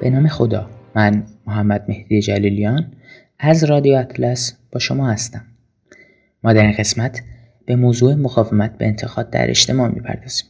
به نام خدا. من محمد مهدی جلیلیان از رادیو اطلس با شما هستم. ما در این قسمت به موضوع مقاومت به انتقاد در اجتماع می‌پردازیم.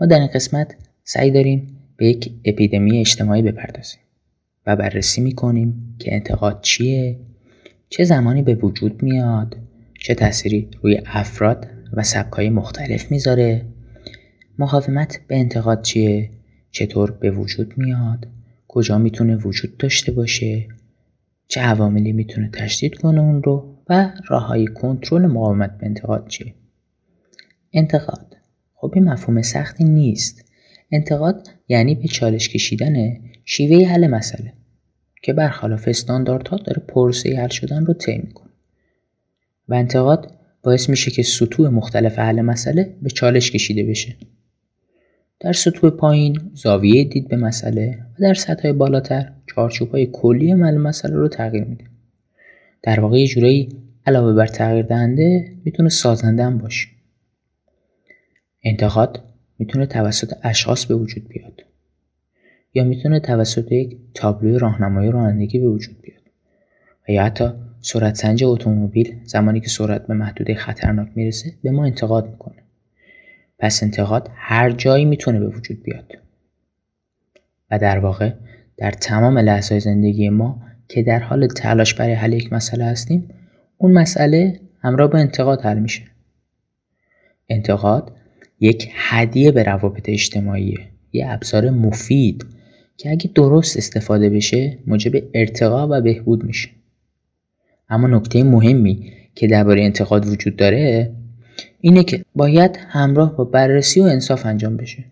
ما در این قسمت سعی داریم به یک اپیدمی اجتماعی بپردازیم و بررسی می‌کنیم که انتقاد چیه چه زمانی به وجود میاد چه تأثیری روی افراد و سبکای مختلف می‌ذاره مقاومت به انتقاد چیه چطور به وجود میاد کجا می‌تونه وجود داشته باشه چه عواملی می‌تونه تشدید کنه اون رو و راه های کنترل مقاومت به انتقاد چیه. انتقاد. خب این مفهوم سختی نیست. انتقاد یعنی به چالش کشیدن شیوه حل مسئله که برخلاف استانداردها داره پرسه حل شدن رو طی می‌کنه. و انتقاد باعث میشه که سطوح مختلف حل مسئله به چالش کشیده بشه. در سطوح پایین زاویه دید به مسئله و در سطح بالاتر های کلی عمل مسئله رو تغییر میده. در واقع یه جورایی علاوه بر تغییر دهنده می‌تونه سازنده هم باشه. انتقاد می‌تونه توسط اشخاص به وجود بیاد یا می‌تونه توسط یک تابلوی راهنمایی رانندگی به وجود بیاد و یا حتی سرعت سنج اتومبیل زمانی که سرعت به محدوده خطرناک می‌رسه به ما انتقاد می‌کنه. پس انتقاد هر جایی می‌تونه به وجود بیاد. و در واقع در تمام لحظه زندگی ما که در حال تلاش برای حل یک مسئله هستیم اون مسئله همراه با انتقاد حل میشه. انتقاد یک هدیه به روابط اجتماعیه یه ابزار مفید که اگه درست استفاده بشه موجب ارتقا و بهبود میشه. اما نکته مهمی که درباره انتقاد وجود داره اینه که باید همراه با بررسی و انصاف انجام بشه.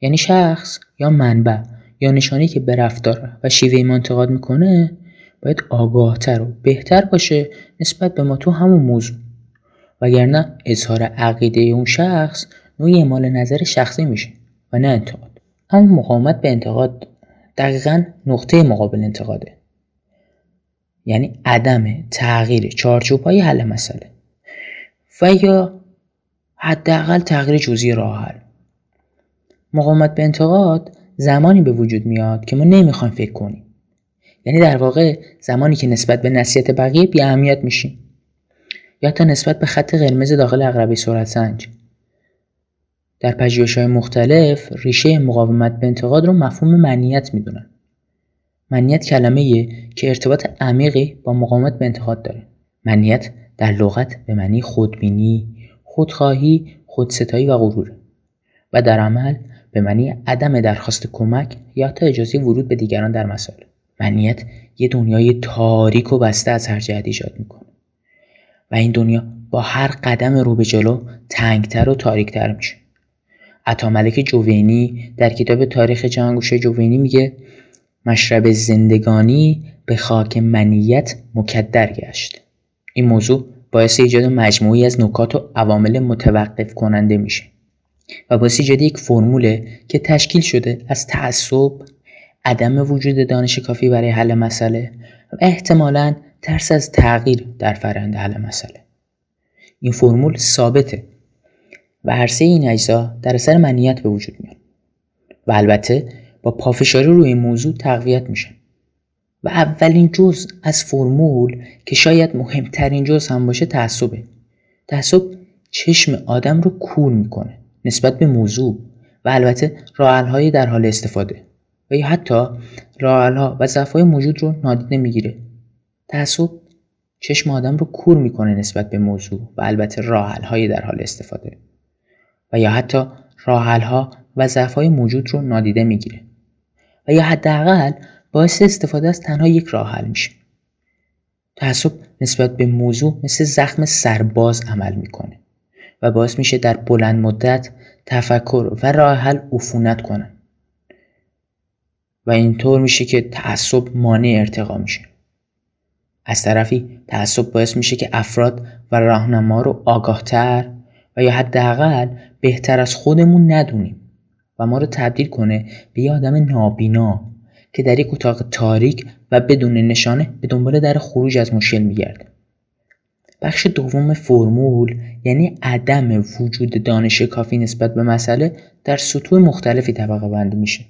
یعنی شخص یا منبع یا نشانی که به رفتار و شیوه ما انتقاد می‌کنه باید آگاهتر و بهتر باشه نسبت به ما تو همون موضوع. وگرنه اظهار عقیده اون شخص نوعی اعمال نظر شخصی میشه و نه انتقاد. اما مقاومت به انتقاد دقیقا نقطه مقابل انتقاده. یعنی عدم تغییر چارچوب های حل مسئله. و یا حداقل تغییر جزئی راه حل. مقاومت به انتقاد زمانی به وجود میاد که ما نمی‌خوایم فکر کنیم. یعنی در واقع زمانی که نسبت به نصیحت بقیه بی اهمیت میشیم. یا تا نسبت به خط قرمز داخل اقربه سرعت سنج. در پژوهش های مختلف ریشه مقاومت به انتقاد رو مفهوم منیت می‌دونن. منیت کلمه که ارتباط عمیقی با مقاومت به انتقاد داره. منیت در لغت به معنی خودبینی، خودخواهی، خودستایی و غرور و در عمل به معنی عدم درخواست کمک یا حتی اجازه ورود به دیگران در مسائل. منیت یه دنیای تاریک و بسته از هر جهت ایجاد می‌کنه و این دنیا با هر قدم رو به جلو تنگتر و تاریکتر میشه. عطا ملک جوینی در کتاب تاریخ جهانگوشه جوینی میگه مشرب زندگانی به خاک منیت مکدر گشت این موضوع باعث ایجاد مجموعی از نکات و عوامل متوقف کننده میشه و باعث ایجاد یک فرموله که تشکیل شده از تعصب عدم وجود دانش کافی برای حل مسئله و احتمالا ترس از تغییر در فرآیند حل مسئله. این فرمول ثابته و هر سه این اجزا در اثر منیت به وجود میاد و البته با پافشاری روی موضوع تقویت میشن و اولین جز از فرمول که شاید مهمترین جز هم باشه تعصبه. تعصب چشم آدم رو کور می‌کنه نسبت به موضوع و البته های در حال استفاده و یا حتی ها و ضعف‌های موجود رو نادیده می‌گیره. تعصب چشم آدم رو کور می‌کنه نسبت به موضوع و البته های در حال استفاده و یا حتی ها و ضعف‌های موجود رو نادیده می‌گیره. و یا حداقل باعث استفاده از تنها یک راه حل میشه. تعصب نسبت به موضوع مثل زخم سرباز عمل می‌کنه و باعث میشه در بلند مدت تفکر و راه حل عفونت کنن و اینطور میشه که تعصب مانع ارتقا میشه. از طرفی تعصب باعث میشه که افراد و راهنما رو آگاهتر و یا حداقل بهتر از خودمون ندونیم و ما رو تبدیل کنه به یه آدم نابینا. که در یک اتاق تاریک و بدون نشانه به دنبال در خروج از مشکل میگرده. بخش دوم فرمول یعنی عدم وجود دانش کافی نسبت به مسئله در سطوح مختلفی طبقه بندی میشه.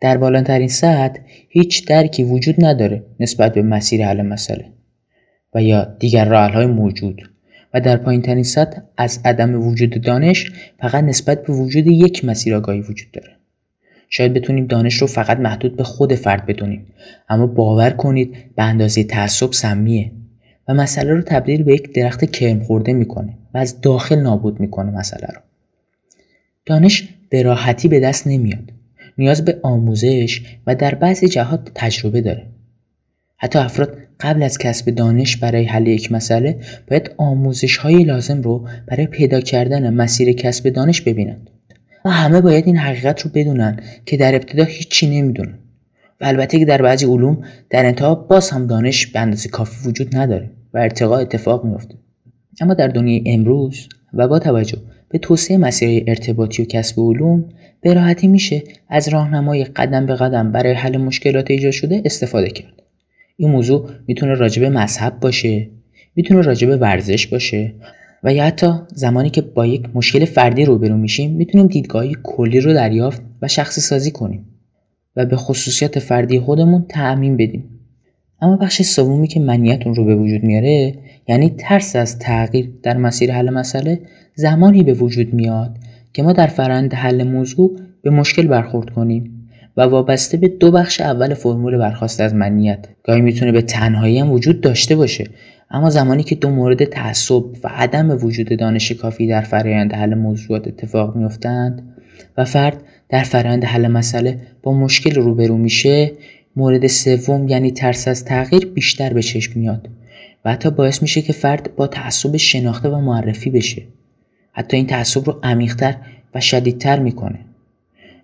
در بالاترین سطح هیچ درکی وجود نداره نسبت به مسیر حل مسئله و یا دیگر راه های موجود. و در پایین ترین سطح از عدم وجود دانش فقط نسبت به وجود یک مسیر آگاهی وجود داره. شاید بتونیم دانش رو فقط محدود به خود فرد بدونیم. اما باور کنید به اندازه تعصب سمیه. و مسئله رو تبدیل به یک درخت کرم خورده می‌کنه و از داخل نابود می‌کنه مسئله رو. دانش به راحتی به دست نمیاد. نیاز به آموزش و در بعضی جهات تجربه داره. حتی افراد قبل از کسب دانش برای حل یک مسئله باید آموزش های لازم رو برای پیدا کردن مسیر کسب دانش ببینند. و همه باید این حقیقت رو بدونن که در ابتدا هیچی نمی‌دونن. و البته که در بعضی علوم در انتها باز هم دانش به اندازه کافی وجود نداره و ارتقا اتفاق میافته. اما در دنیای امروز و با توجه به توسعه مسیر ارتباطی و کسب علوم به راحتی میشه از راهنمای قدم به قدم برای حل مشکلات ایجاد شده استفاده کرد. این موضوع می‌تونه راجب مذهب باشه می‌تونه راجب ورزش باشه و یا حتی زمانی که با یک مشکل فردی روبرو میشیم می‌تونیم دیدگاهی کلی رو دریافت و شخصی سازی کنیم و به خصوصیات فردی خودمون تعمین بدیم. اما بخش سومی که منیتون رو به وجود میاره یعنی ترس از تغییر در مسیر حل مسئله زمانی به وجود میاد که ما در فرند حل موضوع به مشکل برخورد کنیم و وابسته به دو بخش اول فرمول برخواست از منیت. گاهی می‌تونه به تنهایی هم وجود داشته باشه اما زمانی که دو مورد تعصب و عدم وجود دانش کافی در فرایند حل موضوعات اتفاق میافتند و فرد در فرایند حل مسئله با مشکل روبرو میشه مورد سوم یعنی ترس از تغییر بیشتر به چشم میاد و حتی باعث میشه که فرد با تعصب شناخته و معرفی بشه. حتی این تعصب رو عمیقتر و شدیدتر می‌کنه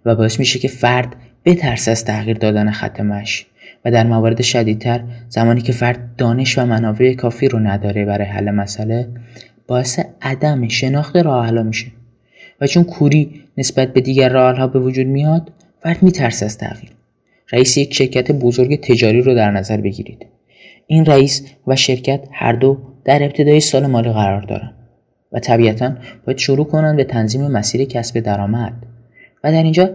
و باعث میشه که فرد بترس از تغییر دادن خط مشی و در موارد شدیدتر زمانی که فرد دانش و منابع کافی رو نداره برای حل مسئله باعث عدم شناخت راه میشه. و چون کوری نسبت به دیگر راه به وجود میاد فرد میترسه از تغییر. رئیس یک شرکت بزرگ تجاری رو در نظر بگیرید. این رئیس و شرکت هر دو در ابتدای سال مالی قرار دارن و طبیعتا باید شروع کنند به تنظیم مسیر کسب درآمد و در اینجا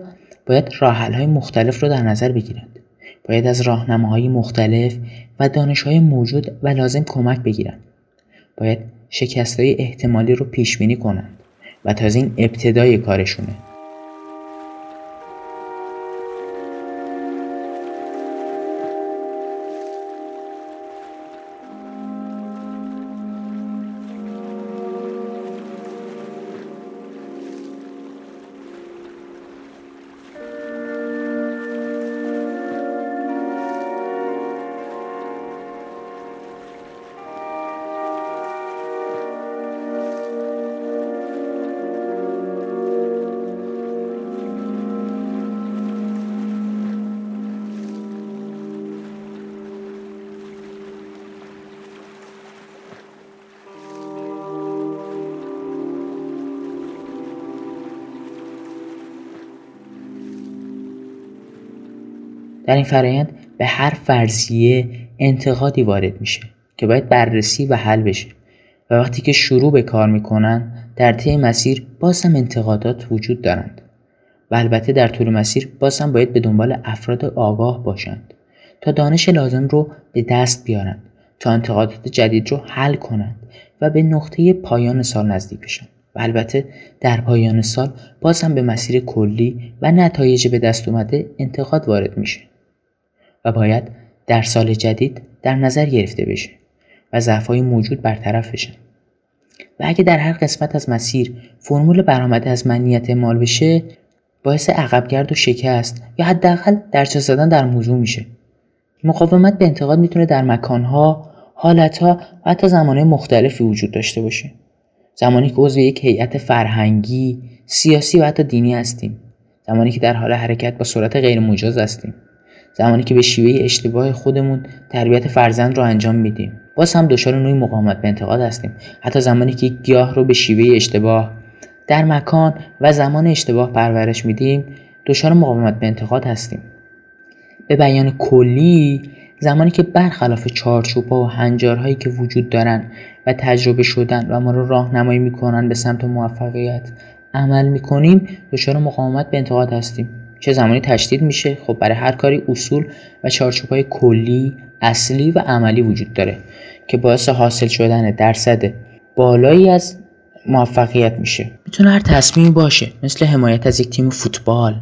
باید راحل های مختلف رو در نظر بگیرند. باید از راهنماهای مختلف و دانش های موجود و لازم کمک بگیرند. باید شکست های احتمالی رو پیش بینی کنند و تازه این ابتدای کارشونه. در این فرایند به هر فرضیه انتقادی وارد میشه که باید بررسی و حل بشه. و وقتی که شروع به کار می‌کنن در طی مسیر باز هم انتقادات وجود دارند. و البته در طول مسیر باز باید به دنبال افراد آگاه باشند تا دانش لازم رو به دست بیارند تا انتقادات جدید رو حل کنند و به نقطه پایان سال نزدیک بشن. و البته در پایان سال باز به مسیر کلی و نتایج به دست اومده انتقاد وارد میشه. باید در سال جدید در نظر گرفته بشه و ضعفهای موجود برطرف بشن و اگه در هر قسمت از مسیر فرمول برآمده از منیت اعمال بشه باعث عقبگرد و شکست یا حداقل درچه زدن در موضوع میشه. مقاومت به انتقاد می‌تونه در مکانها حالتها و حتی زمانهای مختلفی وجود داشته باشه. زمانی که عضو یک هیئت فرهنگی سیاسی و حتی دینی هستیم. زمانی که در حال حرکت با سرعت غیر مجاز هستیم. زمانی که به شیوه اشتباه خودمون تربیت فرزند رو انجام میدیم. باز هم دچار نوعی مقاومت به انتقاد هستیم. حتی زمانی که گیاه رو به شیوه اشتباه در مکان و زمان اشتباه پرورش میدیم دچار مقاومت به انتقاد هستیم. به بیان کلی زمانی که برخلاف چارچوبها و هنجارهایی که وجود دارن و تجربه شدن و ما رو راهنمایی می‌کنن به سمت موفقیت عمل می‌کنیم دچار مقاومت به انتقاد هستیم. چه زمانی تشدید میشه؟ خب برای هر کاری اصول و چارچوبهای کلی اصلی و عملی وجود داره که باعث حاصل شدن درصد بالایی از موفقیت میشه. می‌تونه هر تصمیمی باشه مثل حمایت از یک تیم فوتبال.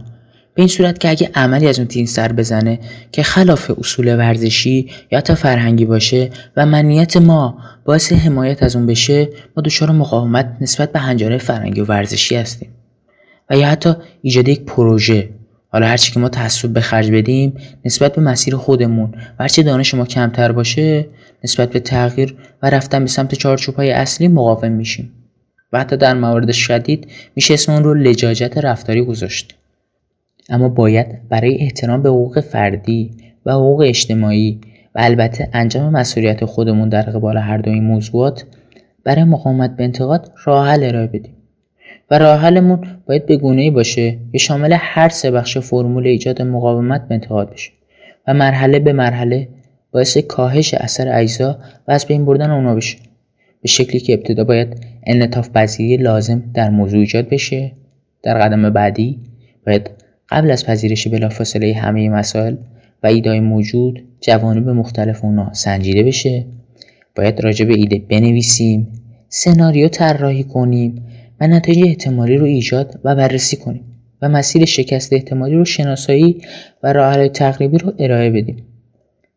به این صورت که اگه عملی از اون تیم سر بزنه که خلاف اصول ورزشی یا تا فرهنگی باشه و منیت ما باعث حمایت از اون بشه ما دچار مقاومت نسبت به هنجاره فرهنگی و ورزشی هستیم. و یا حتی ایجاد یک پروژه. حالا هرچی که ما تعصب به خرج بدیم نسبت به مسیر خودمون و هرچی دانش ما کمتر باشه نسبت به تغییر و رفتن به سمت چارچوبهای اصلی مقاوم میشیم. و حتی در موارد شدید میشه اسم اون رو لجاجت رفتاری گذاشت. اما باید برای احترام به حقوق فردی و حقوق اجتماعی و البته انجام مسئولیت خودمون در قبال هر دو این موضوعات برای مقاومت به انتقاد راه حل ارائه بدیم. و راه حلمون باید به گونه ای باشه که شامل هر سه بخش فرمول ایجاد مقاومت به بشه و مرحله به مرحله باعث کاهش اثر اجزا و از بین بردن اونا بشه. به شکلی که ابتدا باید انعطاف پذیری لازم در موضوع ایجاد بشه. در قدم بعدی باید قبل از پذیرش بلافاصله همه مسائل و ایدای موجود جوانب مختلف اونا سنجیده بشه. باید راجع به ایده بنویسیم سناریو طراحی کنیم و نتایج احتمالی رو ایجاد و بررسی کنیم و مسیر شکست احتمالی رو شناسایی و راه تقریبی رو ارائه بدیم.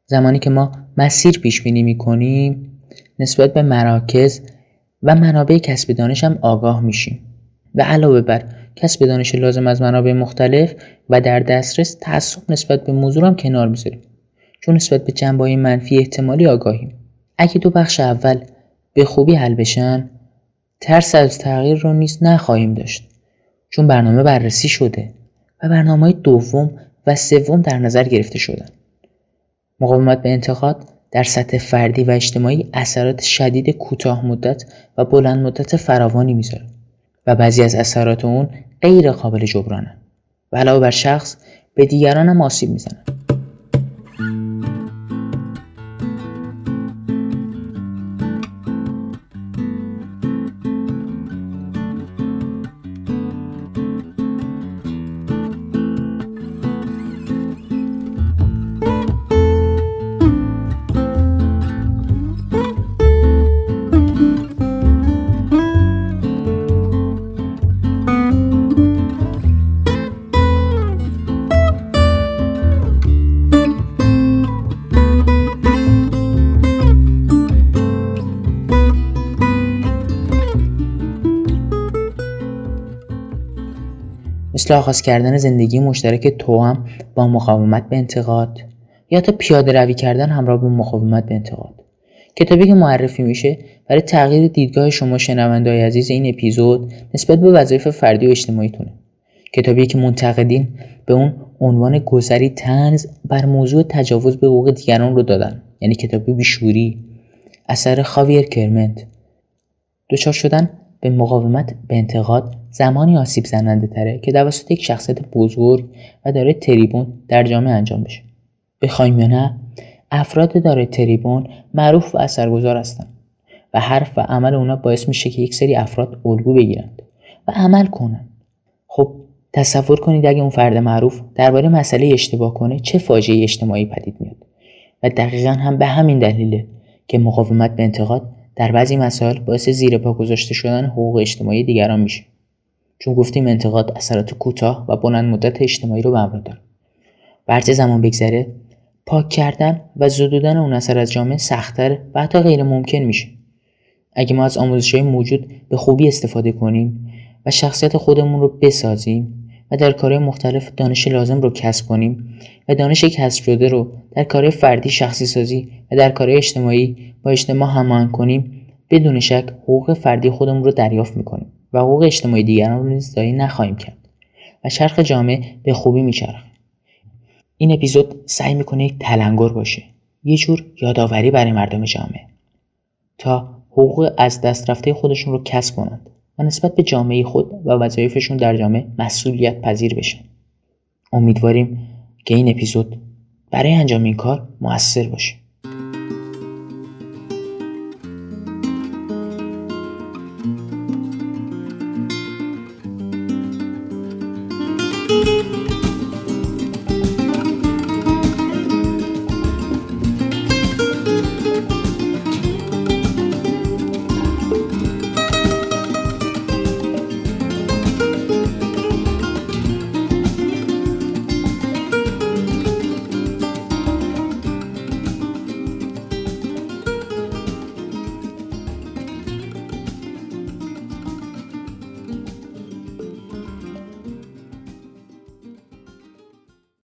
زمانی که ما مسیر پیش بینی می‌کنیم نسبت به مراکز و منابع کسب دانش هم آگاه میشیم. و علاوه بر کسب دانش لازم از منابع مختلف و در دسترس تعصب نسبت به موضوع هم کنار می‌ذاریم. چون نسبت به جنبه منفی احتمالی آگاهیم. اگه دو بخش اول به خوبی حل بشن ترس از تغییر رو نیز نخواهیم داشت چون برنامه بررسی شده و برنامه دوم و سوم در نظر گرفته شدن مقاومت به انتقاد در سطح فردی و اجتماعی اثرات شدید کوتاه مدت و بلند مدت فراوانی می‌ذاره و بعضی از اثرات اون غیر قابل جبرانه و علاوه بر شخص به دیگران هم آسیب می‌زنن مثل آغاز کردن زندگی مشترک تو هم با مقاومت به انتقاد یا تا پیاده روی کردن همراه با مقاومت به انتقاد. کتابی که معرفی میشه برای تغییر دیدگاه شما شنوندههای عزیز این اپیزود نسبت به وظایف فردی و اجتماعیتونه کتابی که منتقدین به اون عنوان گذری تنز بر موضوع تجاوز به حقوق دیگران رو دادن. یعنی کتابی بیشوری اثر خاویر کرمنت. دچار شدن به مقاومت به انتقاد زمانی آسیب زننده تره که توسط یک شخصیت بزرگ و داره تریبون در جامعه انجام بشه. بخوایم یا نه افراد داره تریبون معروف و اثرگذار هستند و حرف و عمل اونا باعث میشه که یک سری افراد الگو بگیرند و عمل کنند. خب تصور کنید اگه اون فرد معروف درباره مسئله اشتباه کنه چه فاجعه اجتماعی پدید میاد؟ و دقیقا هم به همین دلیله که مقاومت به انتقاد در بعضی مسائل باعث زیر پا گذاشته شدن حقوق اجتماعی دیگران میشه. چون گفتیم انتقاد اثرات کوتاه و بلند مدت اجتماعی رو به همراه داره. و هرچه زمان بگذره پاک کردن و زدودن اون اثر از جامعه سختتر و حتی غیر ممکن میشه. اگه ما از آموزش های موجود به خوبی استفاده کنیم و شخصیت خودمون رو بسازیم و در کارهای مختلف دانش لازم رو کسب کنیم و دانش کسب شده رو در کار فردی شخصی سازی و در کارهای اجتماعی با اجتماع هماهنگ کنیم بدون شک حقوق فردی خودمون رو دریافت می‌کنیم و حقوق اجتماعی دیگران رو نیز دایی نخواهیم کرد و چرخ جامعه به خوبی میچرخه. این اپیزود سعی می‌کنه یک تلنگر باشه یه جور یادآوری برای مردم جامعه تا حقوق از دست رفته خودشون رو کسب کنند. نسبت به جامعه خود و وظایفشون در جامعه مسئولیت پذیر بشن امیدواریم که این اپیزود برای انجام این کار موثر باشه.